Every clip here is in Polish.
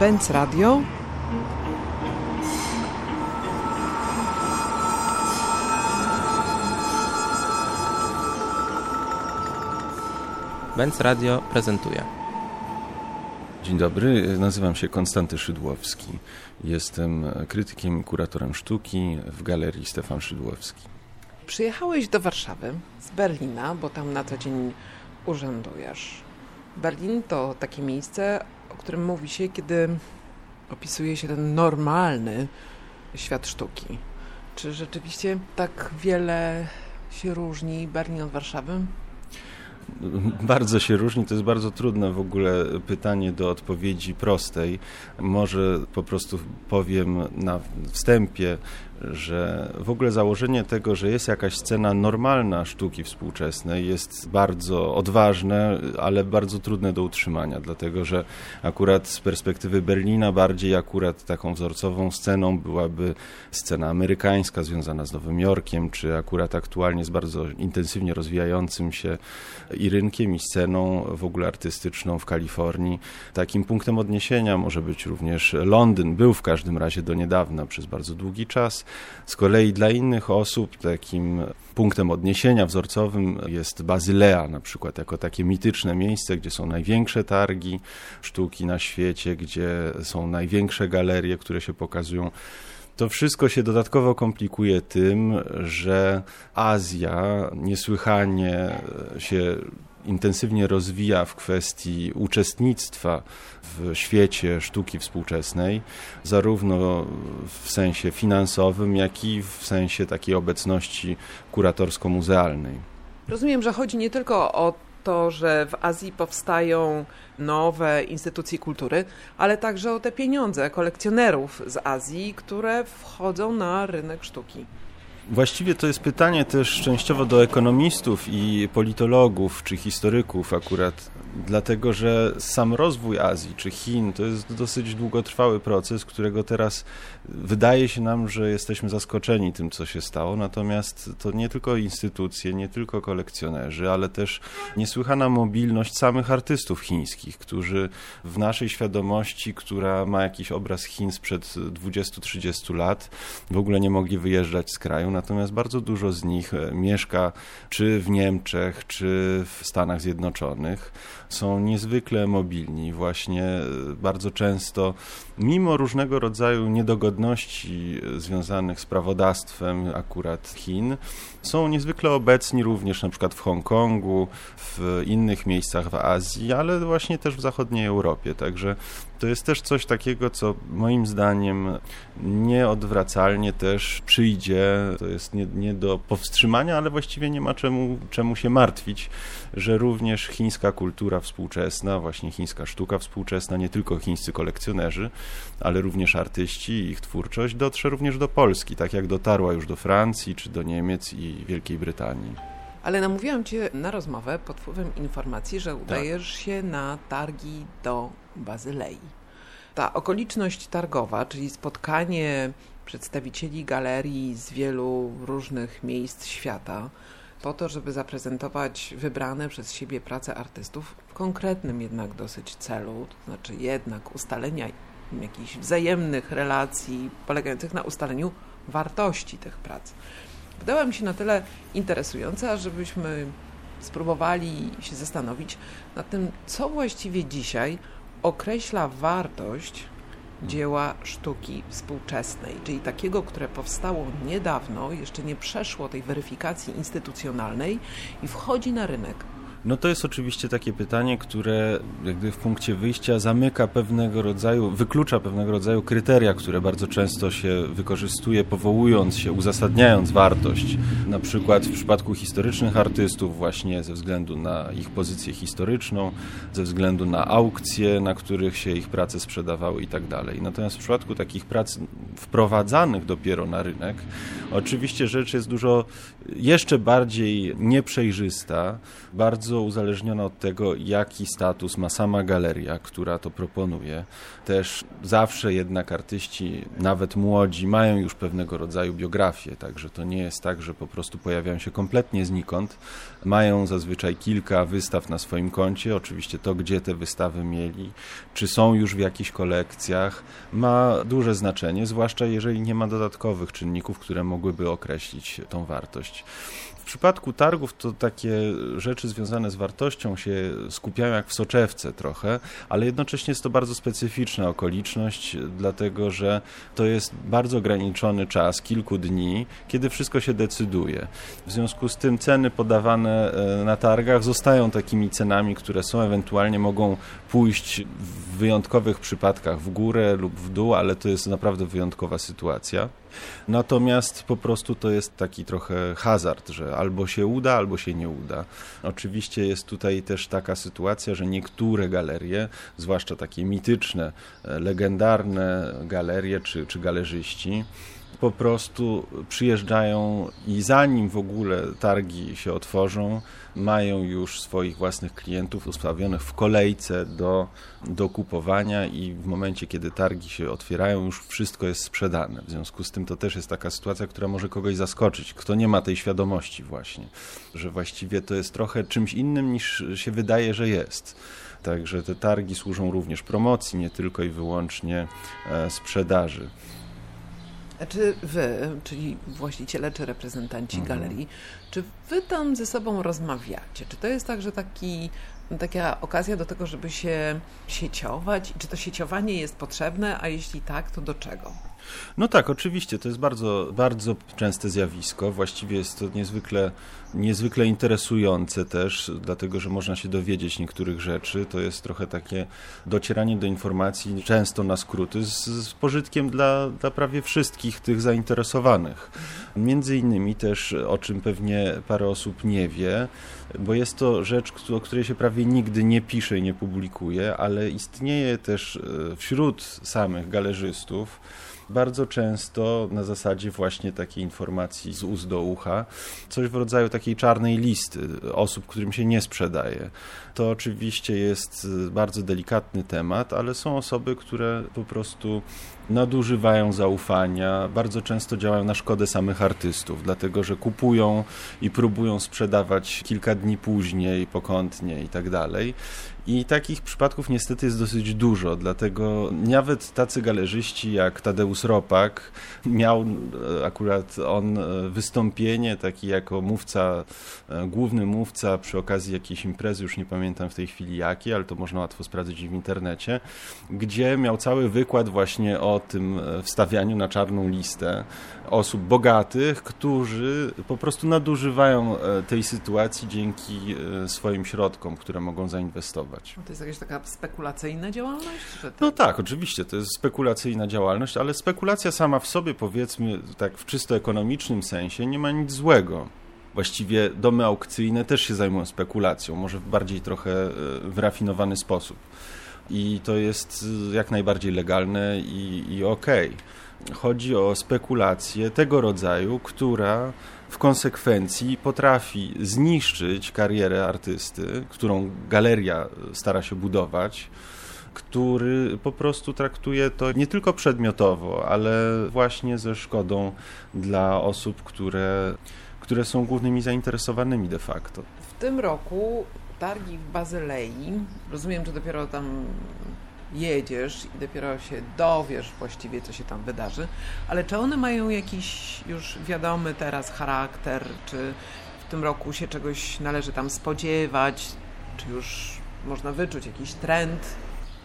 Benz Radio. Benz Radio prezentuje. Dzień dobry, nazywam się Konstanty Szydłowski. Jestem krytykiem i kuratorem sztuki w Galerii Stefan Szydłowski. Przyjechałeś do Warszawy z Berlina, bo tam na co dzień urzędujesz. Berlin to takie miejsce, którym mówi się, kiedy opisuje się ten normalny świat sztuki. Czy rzeczywiście tak wiele się różni Berlin od Warszawy? Bardzo się różni, to jest bardzo trudne w ogóle pytanie do odpowiedzi prostej. Może po prostu powiem na wstępie, że w ogóle założenie tego, że jest jakaś scena normalna sztuki współczesnej jest bardzo odważne, ale bardzo trudne do utrzymania, dlatego że akurat z perspektywy Berlina bardziej akurat taką wzorcową sceną byłaby scena amerykańska związana z Nowym Jorkiem, czy akurat aktualnie z bardzo intensywnie rozwijającym się i rynkiem, i sceną w ogóle artystyczną w Kalifornii. Takim punktem odniesienia może być również Londyn, był w każdym razie do niedawna przez bardzo długi czas. Z kolei dla innych osób takim punktem odniesienia wzorcowym jest Bazylea na przykład, jako takie mityczne miejsce, gdzie są największe targi sztuki na świecie, gdzie są największe galerie, które się pokazują. To wszystko się dodatkowo komplikuje tym, że Azja niesłychanie się intensywnie rozwija w kwestii uczestnictwa w świecie sztuki współczesnej, zarówno w sensie finansowym, jak i w sensie takiej obecności kuratorsko-muzealnej. Rozumiem, że chodzi nie tylko o to, że w Azji powstają nowe instytucje kultury, ale także o te pieniądze kolekcjonerów z Azji, które wchodzą na rynek sztuki. Właściwie to jest pytanie też częściowo do ekonomistów i politologów czy historyków akurat, dlatego że sam rozwój Azji czy Chin to jest dosyć długotrwały proces, którego teraz wydaje się nam, że jesteśmy zaskoczeni tym, co się stało, natomiast to nie tylko instytucje, nie tylko kolekcjonerzy, ale też niesłychana mobilność samych artystów chińskich, którzy w naszej świadomości, która ma jakiś obraz Chin sprzed 20-30 lat, w ogóle nie mogli wyjeżdżać z kraju, natomiast bardzo dużo z nich e, mieszka czy w Niemczech, czy w Stanach Zjednoczonych. Są niezwykle mobilni, właśnie e, bardzo często, mimo różnego rodzaju niedogodności e, związanych z prawodawstwem akurat Chin, są niezwykle obecni również na przykład w Hongkongu, w innych miejscach w Azji, ale właśnie też w zachodniej Europie. Także to jest też coś takiego, co moim zdaniem nieodwracalnie też przyjdzie. To jest nie, nie, do powstrzymania, ale właściwie nie ma czemu, czemu się martwić, że również chińska kultura współczesna, właśnie chińska sztuka współczesna, nie tylko chińscy kolekcjonerzy, ale również artyści i ich twórczość dotrze również do Polski, tak jak dotarła już do Francji czy do Niemiec i Wielkiej Brytanii. Ale namówiłam Cię na rozmowę pod wpływem informacji, że udajesz tak. się na targi do Bazylei. Ta okoliczność targowa, czyli spotkanie przedstawicieli galerii z wielu różnych miejsc świata, po to, żeby zaprezentować wybrane przez siebie prace artystów w konkretnym jednak dosyć celu, to znaczy jednak ustalenia jakichś wzajemnych relacji polegających na ustaleniu wartości tych prac. Wydała mi się na tyle interesująca, żebyśmy spróbowali się zastanowić nad tym, co właściwie dzisiaj określa wartość dzieła sztuki współczesnej, czyli takiego, które powstało niedawno, jeszcze nie przeszło tej weryfikacji instytucjonalnej i wchodzi na rynek no to jest oczywiście takie pytanie, które jakby w punkcie wyjścia zamyka pewnego rodzaju, wyklucza pewnego rodzaju kryteria, które bardzo często się wykorzystuje, powołując się, uzasadniając wartość. Na przykład w przypadku historycznych artystów właśnie ze względu na ich pozycję historyczną, ze względu na aukcje, na których się ich prace sprzedawały i tak dalej. Natomiast w przypadku takich prac wprowadzanych dopiero na rynek, oczywiście rzecz jest dużo jeszcze bardziej nieprzejrzysta, bardzo bardzo od tego, jaki status ma sama galeria, która to proponuje. Też zawsze jednak artyści, nawet młodzi, mają już pewnego rodzaju biografię, także to nie jest tak, że po prostu pojawiają się kompletnie znikąd. Mają zazwyczaj kilka wystaw na swoim koncie, oczywiście to, gdzie te wystawy mieli, czy są już w jakichś kolekcjach, ma duże znaczenie, zwłaszcza jeżeli nie ma dodatkowych czynników, które mogłyby określić tą wartość. W przypadku targów to takie rzeczy związane z wartością się skupiają jak w soczewce trochę, ale jednocześnie jest to bardzo specyficzna okoliczność, dlatego że to jest bardzo ograniczony czas, kilku dni, kiedy wszystko się decyduje. W związku z tym ceny podawane e, na targach zostają takimi cenami, które są, ewentualnie mogą pójść w wyjątkowych przypadkach w górę lub w dół, ale to jest naprawdę wyjątkowa sytuacja. Natomiast po prostu to jest taki trochę hazard, że albo się uda, albo się nie uda. Oczywiście jest tutaj też taka sytuacja, że niektóre galerie, zwłaszcza takie mityczne, e, legendarne galerie czy, czy galerzyści, po prostu przyjeżdżają i zanim w ogóle targi się otworzą, mają już swoich własnych klientów ustawionych w kolejce do, do kupowania i w momencie, kiedy targi się otwierają, już wszystko jest sprzedane. W związku z tym to też jest taka sytuacja, która może kogoś zaskoczyć, kto nie ma tej świadomości właśnie, że właściwie to jest trochę czymś innym niż się wydaje, że jest. Także te targi służą również promocji, nie tylko i wyłącznie e, sprzedaży. Czy wy, czyli właściciele czy reprezentanci mhm. galerii, czy wy tam ze sobą rozmawiacie? Czy to jest tak, że taki, taka okazja do tego, żeby się sieciować? Czy to sieciowanie jest potrzebne, a jeśli tak, to do czego? No tak, oczywiście, to jest bardzo, bardzo częste zjawisko. Właściwie jest to niezwykle, niezwykle interesujące też, dlatego że można się dowiedzieć niektórych rzeczy. To jest trochę takie docieranie do informacji, często na skróty, z, z pożytkiem dla, dla prawie wszystkich tych zainteresowanych. Między innymi też, o czym pewnie parę osób nie wie, bo jest to rzecz, o której się prawie nigdy nie pisze i nie publikuje, ale istnieje też e, wśród samych galerzystów bardzo często na zasadzie właśnie takiej informacji z ust do ucha, coś w rodzaju takiej czarnej listy osób, którym się nie sprzedaje. To oczywiście jest bardzo delikatny temat, ale są osoby, które po prostu nadużywają zaufania, bardzo często działają na szkodę samych artystów, dlatego że kupują i próbują sprzedawać kilka dni później, pokątnie i tak dalej. I takich przypadków niestety jest dosyć dużo, dlatego nawet tacy galerzyści jak Tadeusz Ropak miał e, akurat on e, wystąpienie taki jako mówca, e, główny mówca przy okazji jakiejś imprezy, już nie pamiętam w tej chwili jakiej, ale to można łatwo sprawdzić w internecie, gdzie miał cały wykład właśnie o tym wstawianiu na czarną listę osób bogatych, którzy po prostu nadużywają tej sytuacji dzięki swoim środkom, które mogą zainwestować. To jest jakaś taka spekulacyjna działalność? No tak, oczywiście, to jest spekulacyjna działalność, ale spekulacja sama w sobie, powiedzmy, tak w czysto ekonomicznym sensie, nie ma nic złego. Właściwie domy aukcyjne też się zajmują spekulacją, może w bardziej trochę e, wyrafinowany sposób. I to jest e, jak najbardziej legalne i, i okej. Okay. Chodzi o spekulację tego rodzaju, która w konsekwencji potrafi zniszczyć karierę artysty, którą galeria stara się budować, który po prostu traktuje to nie tylko przedmiotowo, ale właśnie ze szkodą dla osób, które, które są głównymi zainteresowanymi de facto. W tym roku targi w Bazylei, rozumiem, że dopiero tam jedziesz i dopiero się dowiesz właściwie, co się tam wydarzy, ale czy one mają jakiś już wiadomy teraz charakter, czy w tym roku się czegoś należy tam spodziewać, czy już można wyczuć jakiś trend?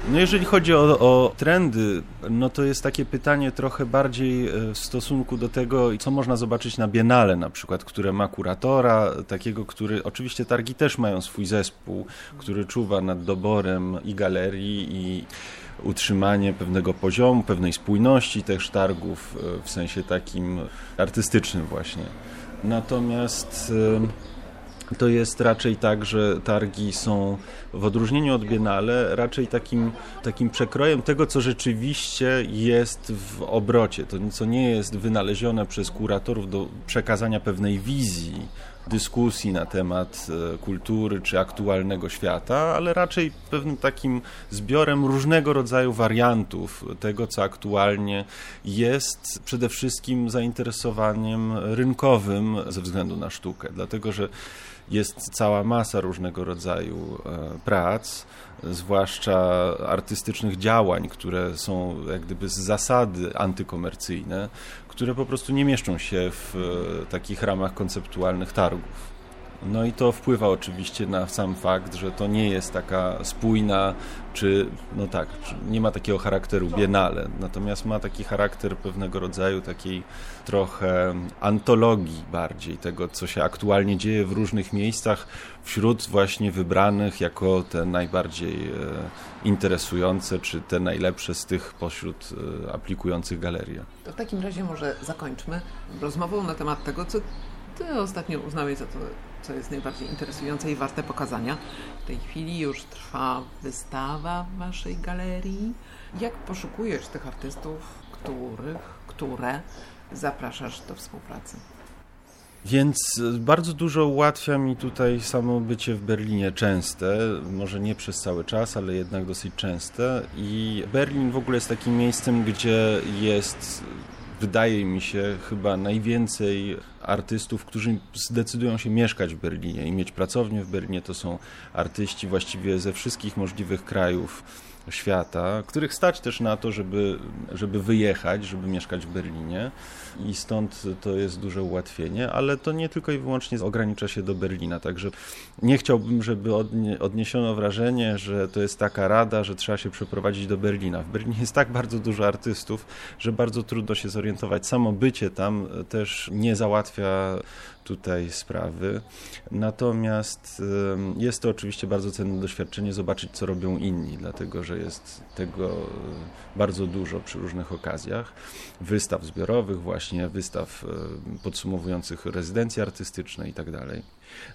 No jeżeli chodzi o, o, trendy, no to jest takie pytanie trochę bardziej e, w stosunku do tego, co można zobaczyć na Biennale na przykład, które ma kuratora, takiego, który, oczywiście targi też mają swój zespół, który czuwa nad doborem i galerii i utrzymanie pewnego poziomu, pewnej spójności też targów e, w sensie takim artystycznym właśnie. Natomiast to jest raczej tak, że targi są w odróżnieniu od Biennale raczej takim, takim przekrojem tego, co rzeczywiście jest w obrocie. To, co nie jest wynalezione przez kuratorów do przekazania pewnej wizji dyskusji na temat e, kultury czy aktualnego świata, ale raczej pewnym takim zbiorem różnego rodzaju wariantów tego, co aktualnie jest przede wszystkim zainteresowaniem rynkowym ze względu na sztukę, dlatego że jest cała masa różnego rodzaju e, prac, zwłaszcza artystycznych działań, które są jak gdyby z zasady antykomercyjne, które po prostu nie mieszczą się w e, takich ramach konceptualnych targów. No i to wpływa oczywiście na sam fakt, że to nie jest taka spójna, czy no tak, nie ma takiego charakteru biennale, natomiast ma taki charakter pewnego rodzaju takiej trochę antologii bardziej tego, co się aktualnie dzieje w różnych miejscach, wśród właśnie wybranych jako te najbardziej e, interesujące, czy te najlepsze z tych pośród e, aplikujących galerię. To w takim razie może zakończmy rozmową na temat tego, co ty ostatnio uznałeś za to co jest najbardziej interesujące i warte pokazania. W tej chwili już trwa wystawa w Waszej galerii. Jak poszukujesz tych artystów, których, które zapraszasz do współpracy? Więc bardzo dużo ułatwia mi tutaj samo bycie w Berlinie częste, może nie przez cały czas, ale jednak dosyć częste. I Berlin w ogóle jest takim miejscem, gdzie jest wydaje mi się, chyba najwięcej artystów, którzy zdecydują się mieszkać w Berlinie i mieć pracownię w Berlinie. To są artyści właściwie ze wszystkich możliwych krajów świata, których stać też na to, żeby, żeby wyjechać, żeby mieszkać w Berlinie i stąd to jest duże ułatwienie, ale to nie tylko i wyłącznie ogranicza się do Berlina, także nie chciałbym, żeby odniesiono wrażenie, że to jest taka rada, że trzeba się przeprowadzić do Berlina. W Berlinie jest tak bardzo dużo artystów, że bardzo trudno się zorientować. Samo bycie tam też nie załatwia tutaj sprawy. Natomiast jest to oczywiście bardzo cenne doświadczenie zobaczyć, co robią inni, dlatego że jest tego e, bardzo dużo przy różnych okazjach. Wystaw zbiorowych, właśnie wystaw e, podsumowujących rezydencje artystyczne itd.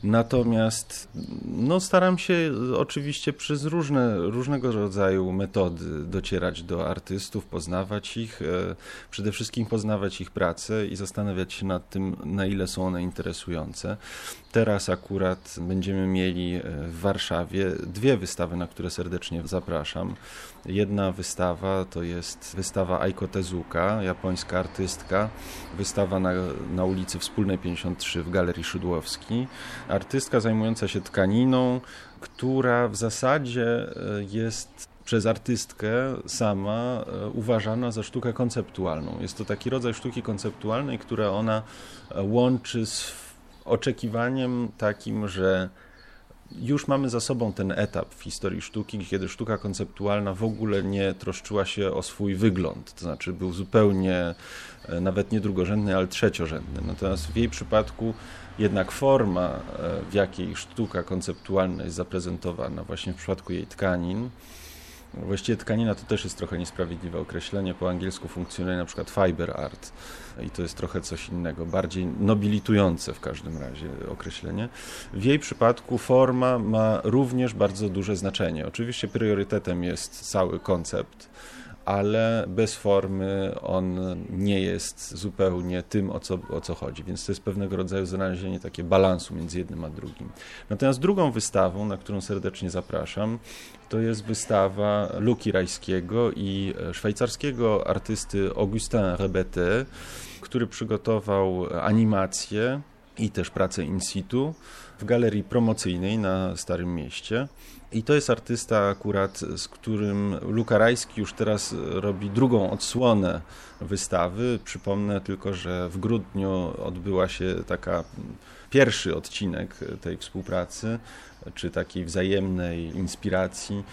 Natomiast no, staram się oczywiście przez różne, różnego rodzaju metody docierać do artystów, poznawać ich, e, przede wszystkim poznawać ich pracę i zastanawiać się nad tym, na ile są one interesujące. Teraz akurat będziemy mieli e, w Warszawie dwie wystawy, na które serdecznie zapraszam. Jedna wystawa to jest wystawa Aiko Tezuka, japońska artystka, wystawa na, na ulicy Wspólnej 53 w Galerii Szydłowskiej. Artystka zajmująca się tkaniną, która w zasadzie e, jest przez artystkę sama e, uważana za sztukę konceptualną. Jest to taki rodzaj sztuki konceptualnej, która ona łączy z oczekiwaniem takim, że już mamy za sobą ten etap w historii sztuki, kiedy sztuka konceptualna w ogóle nie troszczyła się o swój wygląd, to znaczy był zupełnie e, nawet nie drugorzędny, ale trzeciorzędny. Natomiast w jej przypadku jednak forma, e, w jakiej sztuka konceptualna jest zaprezentowana, właśnie w przypadku jej tkanin, Właściwie tkanina to też jest trochę niesprawiedliwe określenie. Po angielsku funkcjonuje na przykład fiber art i to jest trochę coś innego, bardziej nobilitujące w każdym razie określenie. W jej przypadku forma ma również bardzo duże znaczenie. Oczywiście priorytetem jest cały koncept, ale bez formy on nie jest zupełnie tym, o co, o co chodzi. Więc to jest pewnego rodzaju znalezienie takie balansu między jednym a drugim. Natomiast drugą wystawą, na którą serdecznie zapraszam, to jest wystawa Luki Rajskiego i szwajcarskiego artysty Augustin Rebete, który przygotował animację i też pracę in situ w galerii promocyjnej na Starym Mieście. I to jest artysta akurat, z którym Luka Rajski już teraz robi drugą odsłonę wystawy. Przypomnę tylko, że w grudniu odbyła się taka pierwszy odcinek tej współpracy, czy takiej wzajemnej inspiracji.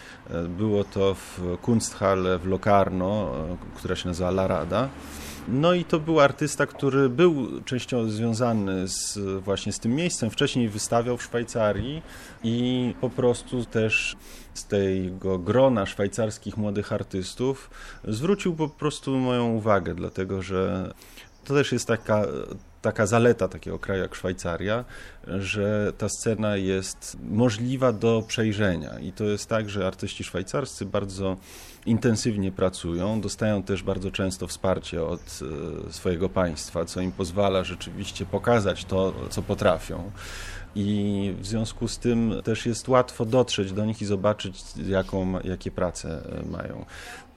Było to w Kunsthalle w Locarno, która się nazywa La Rada. No i to był artysta, który był częściowo związany z, właśnie z tym miejscem. Wcześniej wystawiał w Szwajcarii i po prostu też z tego grona szwajcarskich młodych artystów zwrócił po prostu moją uwagę, dlatego że to też jest taka taka zaleta takiego kraju jak Szwajcaria, że ta scena jest możliwa do przejrzenia. I to jest tak, że artyści szwajcarscy bardzo intensywnie pracują, dostają też bardzo często wsparcie od e, swojego państwa, co im pozwala rzeczywiście pokazać to, co potrafią. I w związku z tym też jest łatwo dotrzeć do nich i zobaczyć, jaką, jakie prace e, mają.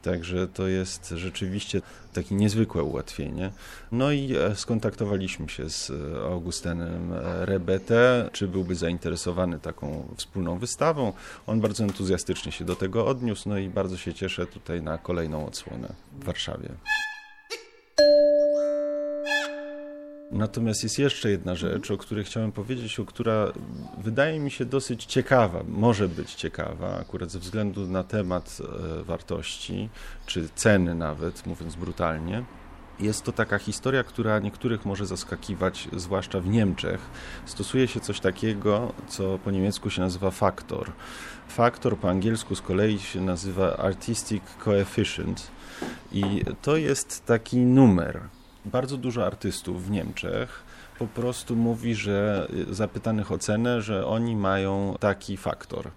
Także to jest rzeczywiście takie niezwykłe ułatwienie. No i e, skontaktowaliśmy się z e, Augustenem e, Rebete, czy byłby zainteresowany taką wspólną wystawą. On bardzo entuzjastycznie się do tego odniósł, no i bardzo się cieszę tutaj na kolejną odsłonę w Warszawie. Natomiast jest jeszcze jedna rzecz, o której chciałem powiedzieć, o która wydaje mi się dosyć ciekawa, może być ciekawa, akurat ze względu na temat e, wartości, czy ceny nawet, mówiąc brutalnie. Jest to taka historia, która niektórych może zaskakiwać, zwłaszcza w Niemczech. Stosuje się coś takiego, co po niemiecku się nazywa faktor. Faktor po angielsku z kolei się nazywa artistic coefficient i to jest taki numer, bardzo dużo artystów w Niemczech po prostu mówi, że zapytanych o cenę, że oni mają taki faktor.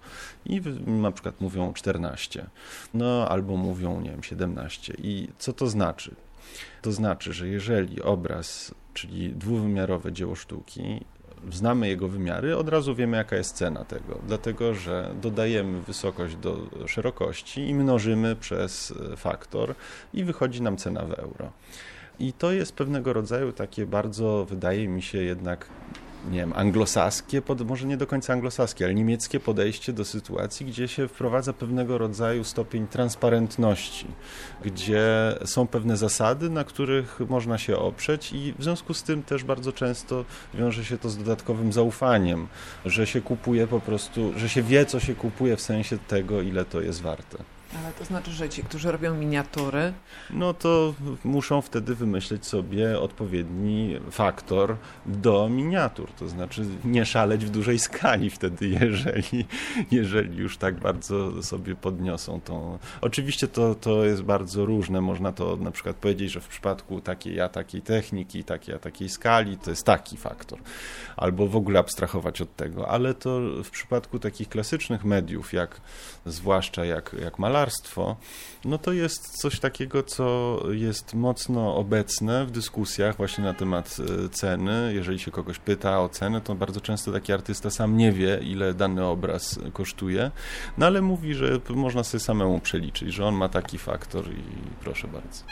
I na przykład mówią 14, no albo mówią, nie wiem, 17. I co to znaczy? To znaczy, że jeżeli obraz, czyli dwuwymiarowe dzieło sztuki, znamy jego wymiary, od razu wiemy, jaka jest cena tego, dlatego że dodajemy wysokość do szerokości i mnożymy przez faktor i wychodzi nam cena w euro. I to jest pewnego rodzaju takie bardzo, wydaje mi się jednak nie wiem, anglosaskie, może nie do końca anglosaskie, ale niemieckie podejście do sytuacji, gdzie się wprowadza pewnego rodzaju stopień transparentności, gdzie są pewne zasady, na których można się oprzeć i w związku z tym też bardzo często wiąże się to z dodatkowym zaufaniem, że się kupuje po prostu, że się wie, co się kupuje w sensie tego, ile to jest warte. Ale to znaczy, że ci, którzy robią miniatury... No to muszą wtedy wymyśleć sobie odpowiedni faktor do miniatur. To znaczy nie szaleć w dużej skali wtedy, jeżeli, jeżeli już tak bardzo sobie podniosą tą... Oczywiście to, to jest bardzo różne. Można to na przykład powiedzieć, że w przypadku takiej a takiej techniki, takiej a takiej skali, to jest taki faktor. Albo w ogóle abstrahować od tego. Ale to w przypadku takich klasycznych mediów, jak zwłaszcza jak, jak malarstwo, no to jest coś takiego, co jest mocno obecne w dyskusjach właśnie na temat e, ceny. Jeżeli się kogoś pyta o cenę, to bardzo często taki artysta sam nie wie, ile dany obraz kosztuje, no ale mówi, że można sobie samemu przeliczyć, że on ma taki faktor i proszę bardzo.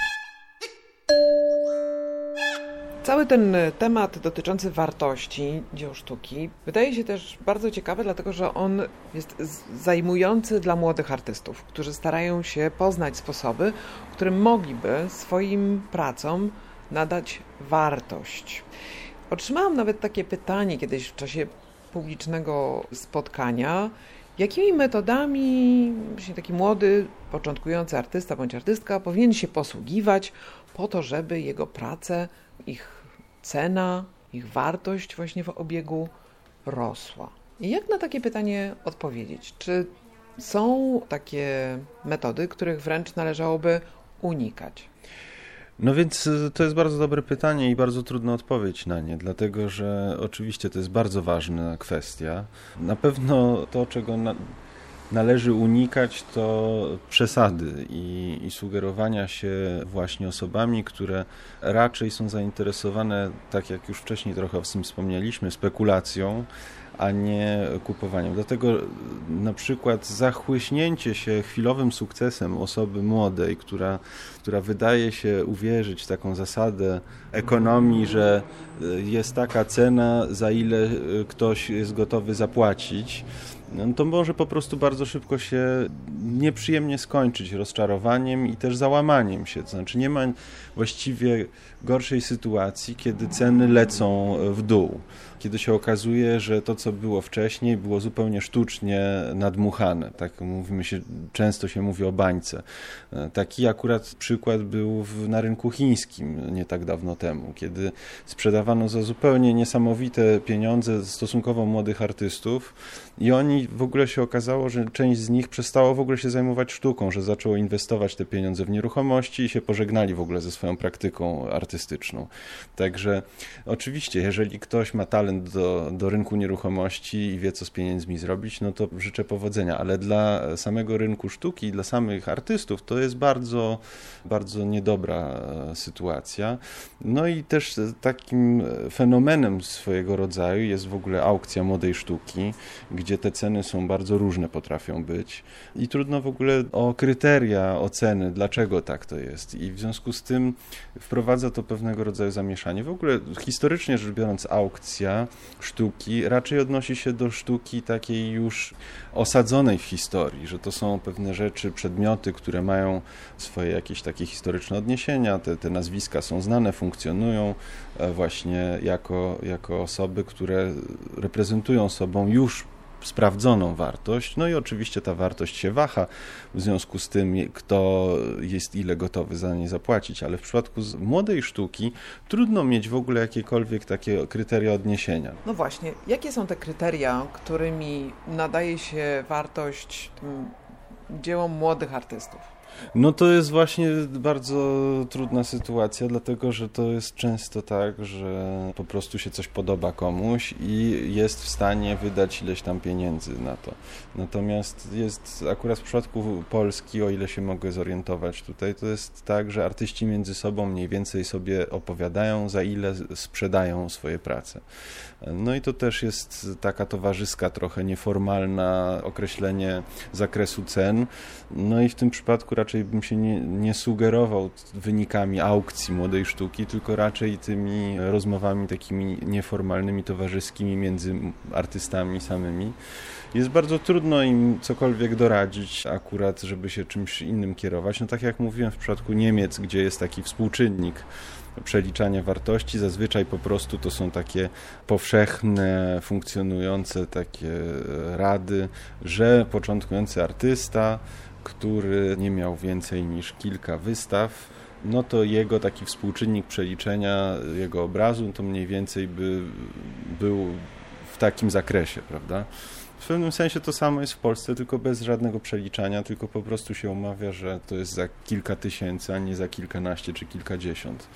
Cały ten temat dotyczący wartości dzieł sztuki wydaje się też bardzo ciekawy, dlatego że on jest zajmujący dla młodych artystów, którzy starają się poznać sposoby, którym mogliby swoim pracom nadać wartość. Otrzymałam nawet takie pytanie kiedyś w czasie publicznego spotkania, jakimi metodami właśnie taki młody, początkujący artysta bądź artystka powinien się posługiwać po to, żeby jego prace, ich cena, ich wartość właśnie w obiegu rosła. I jak na takie pytanie odpowiedzieć? Czy są takie metody, których wręcz należałoby unikać? No więc y, to jest bardzo dobre pytanie i bardzo trudna odpowiedź na nie, dlatego że oczywiście to jest bardzo ważna kwestia. Na pewno to, czego na, należy unikać, to przesady i, i, sugerowania się właśnie osobami, które raczej są zainteresowane, tak jak już wcześniej trochę o tym wspomnieliśmy, spekulacją, a nie kupowaniem. Dlatego na przykład zachłyśnięcie się chwilowym sukcesem osoby młodej, która, która wydaje się uwierzyć w taką zasadę ekonomii, że jest taka cena, za ile ktoś jest gotowy zapłacić, no to może po prostu bardzo szybko się nieprzyjemnie skończyć rozczarowaniem i też załamaniem się. To znaczy nie ma właściwie gorszej sytuacji, kiedy ceny lecą w dół, kiedy się okazuje, że to, co było wcześniej, było zupełnie sztucznie nadmuchane. Tak mówimy się, często się mówi o bańce. Taki akurat przykład był w, na rynku chińskim nie tak dawno temu, kiedy sprzedawano za zupełnie niesamowite pieniądze stosunkowo młodych artystów i oni w ogóle się okazało, że część z nich przestało w ogóle się zajmować sztuką, że zaczęło inwestować te pieniądze w nieruchomości i się pożegnali w ogóle ze swoją praktyką artystyczną. Także oczywiście, jeżeli ktoś ma talent do, do rynku nieruchomości i wie, co z pieniędzmi zrobić, no to życzę powodzenia, ale dla samego rynku sztuki, dla samych artystów to jest bardzo, bardzo niedobra e, sytuacja. No i też takim fenomenem swojego rodzaju jest w ogóle aukcja młodej sztuki, gdzie te ceny są bardzo różne, potrafią być i trudno w ogóle o kryteria oceny, dlaczego tak to jest. I w związku z tym wprowadza to pewnego rodzaju zamieszanie. W ogóle historycznie rzecz biorąc, aukcja sztuki raczej odnosi się do sztuki takiej już osadzonej w historii, że to są pewne rzeczy, przedmioty, które mają swoje jakieś takie historyczne odniesienia, te, te nazwiska są znane, funkcjonują e, właśnie jako, jako osoby, które reprezentują sobą już sprawdzoną wartość, no i oczywiście ta wartość się waha w związku z tym, kto jest ile gotowy za nie zapłacić, ale w przypadku młodej sztuki trudno mieć w ogóle jakiekolwiek takie kryteria odniesienia. No właśnie, jakie są te kryteria, którymi nadaje się wartość dziełom młodych artystów? No to jest właśnie bardzo trudna sytuacja, dlatego że to jest często tak, że po prostu się coś podoba komuś i jest w stanie wydać ileś tam pieniędzy na to. Natomiast jest akurat w przypadku Polski, o ile się mogę zorientować tutaj, to jest tak, że artyści między sobą mniej więcej sobie opowiadają, za ile sprzedają swoje prace. No i to też jest taka towarzyska, trochę nieformalna określenie zakresu cen. No i w tym przypadku raczej bym się nie, nie sugerował wynikami aukcji młodej sztuki, tylko raczej tymi rozmowami takimi nieformalnymi, towarzyskimi między artystami samymi. Jest bardzo trudno im cokolwiek doradzić akurat, żeby się czymś innym kierować. No tak jak mówiłem w przypadku Niemiec, gdzie jest taki współczynnik przeliczania wartości. Zazwyczaj po prostu to są takie powszechne, funkcjonujące takie rady, że początkujący artysta, który nie miał więcej niż kilka wystaw, no to jego taki współczynnik przeliczenia jego obrazu to mniej więcej by był w takim zakresie, prawda? W pewnym sensie to samo jest w Polsce, tylko bez żadnego przeliczania, tylko po prostu się umawia, że to jest za kilka tysięcy, a nie za kilkanaście czy kilkadziesiąt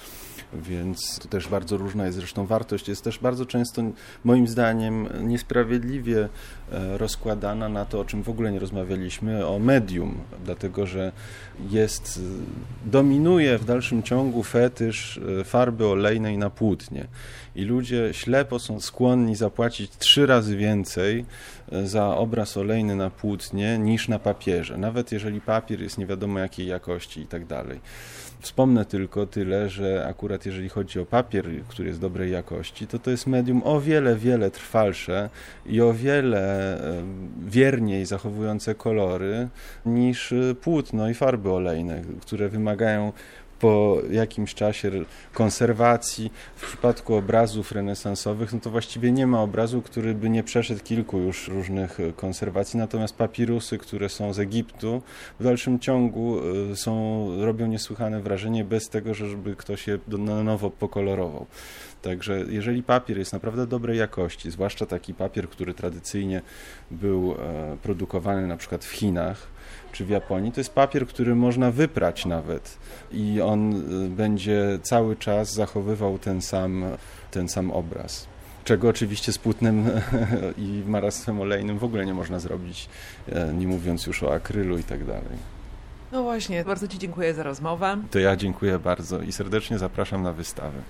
więc to też bardzo różna jest zresztą wartość. Jest też bardzo często, moim zdaniem, niesprawiedliwie e, rozkładana na to, o czym w ogóle nie rozmawialiśmy, o medium, dlatego że jest, dominuje w dalszym ciągu fetysz e, farby olejnej na płótnie i ludzie ślepo są skłonni zapłacić trzy razy więcej e, za obraz olejny na płótnie niż na papierze, nawet jeżeli papier jest nie wiadomo jakiej jakości i tak dalej. Wspomnę tylko tyle, że akurat jeżeli chodzi o papier, który jest dobrej jakości, to to jest medium o wiele, wiele trwalsze i o wiele wierniej zachowujące kolory niż płótno i farby olejne, które wymagają po jakimś czasie konserwacji. W przypadku obrazów renesansowych, no to właściwie nie ma obrazu, który by nie przeszedł kilku już różnych e, konserwacji, natomiast papirusy, które są z Egiptu, w dalszym ciągu e, są, robią niesłychane wrażenie bez tego, żeby ktoś je na nowo pokolorował. Także jeżeli papier jest naprawdę dobrej jakości, zwłaszcza taki papier, który tradycyjnie był e, produkowany na przykład w Chinach, czy w Japonii, to jest papier, który można wyprać nawet i on y, będzie cały czas zachowywał ten sam, ten sam obraz. Czego oczywiście z płótnem i marastwem olejnym w ogóle nie można zrobić, e, nie mówiąc już o akrylu i tak dalej. No właśnie, bardzo Ci dziękuję za rozmowę. To ja dziękuję bardzo i serdecznie zapraszam na wystawę.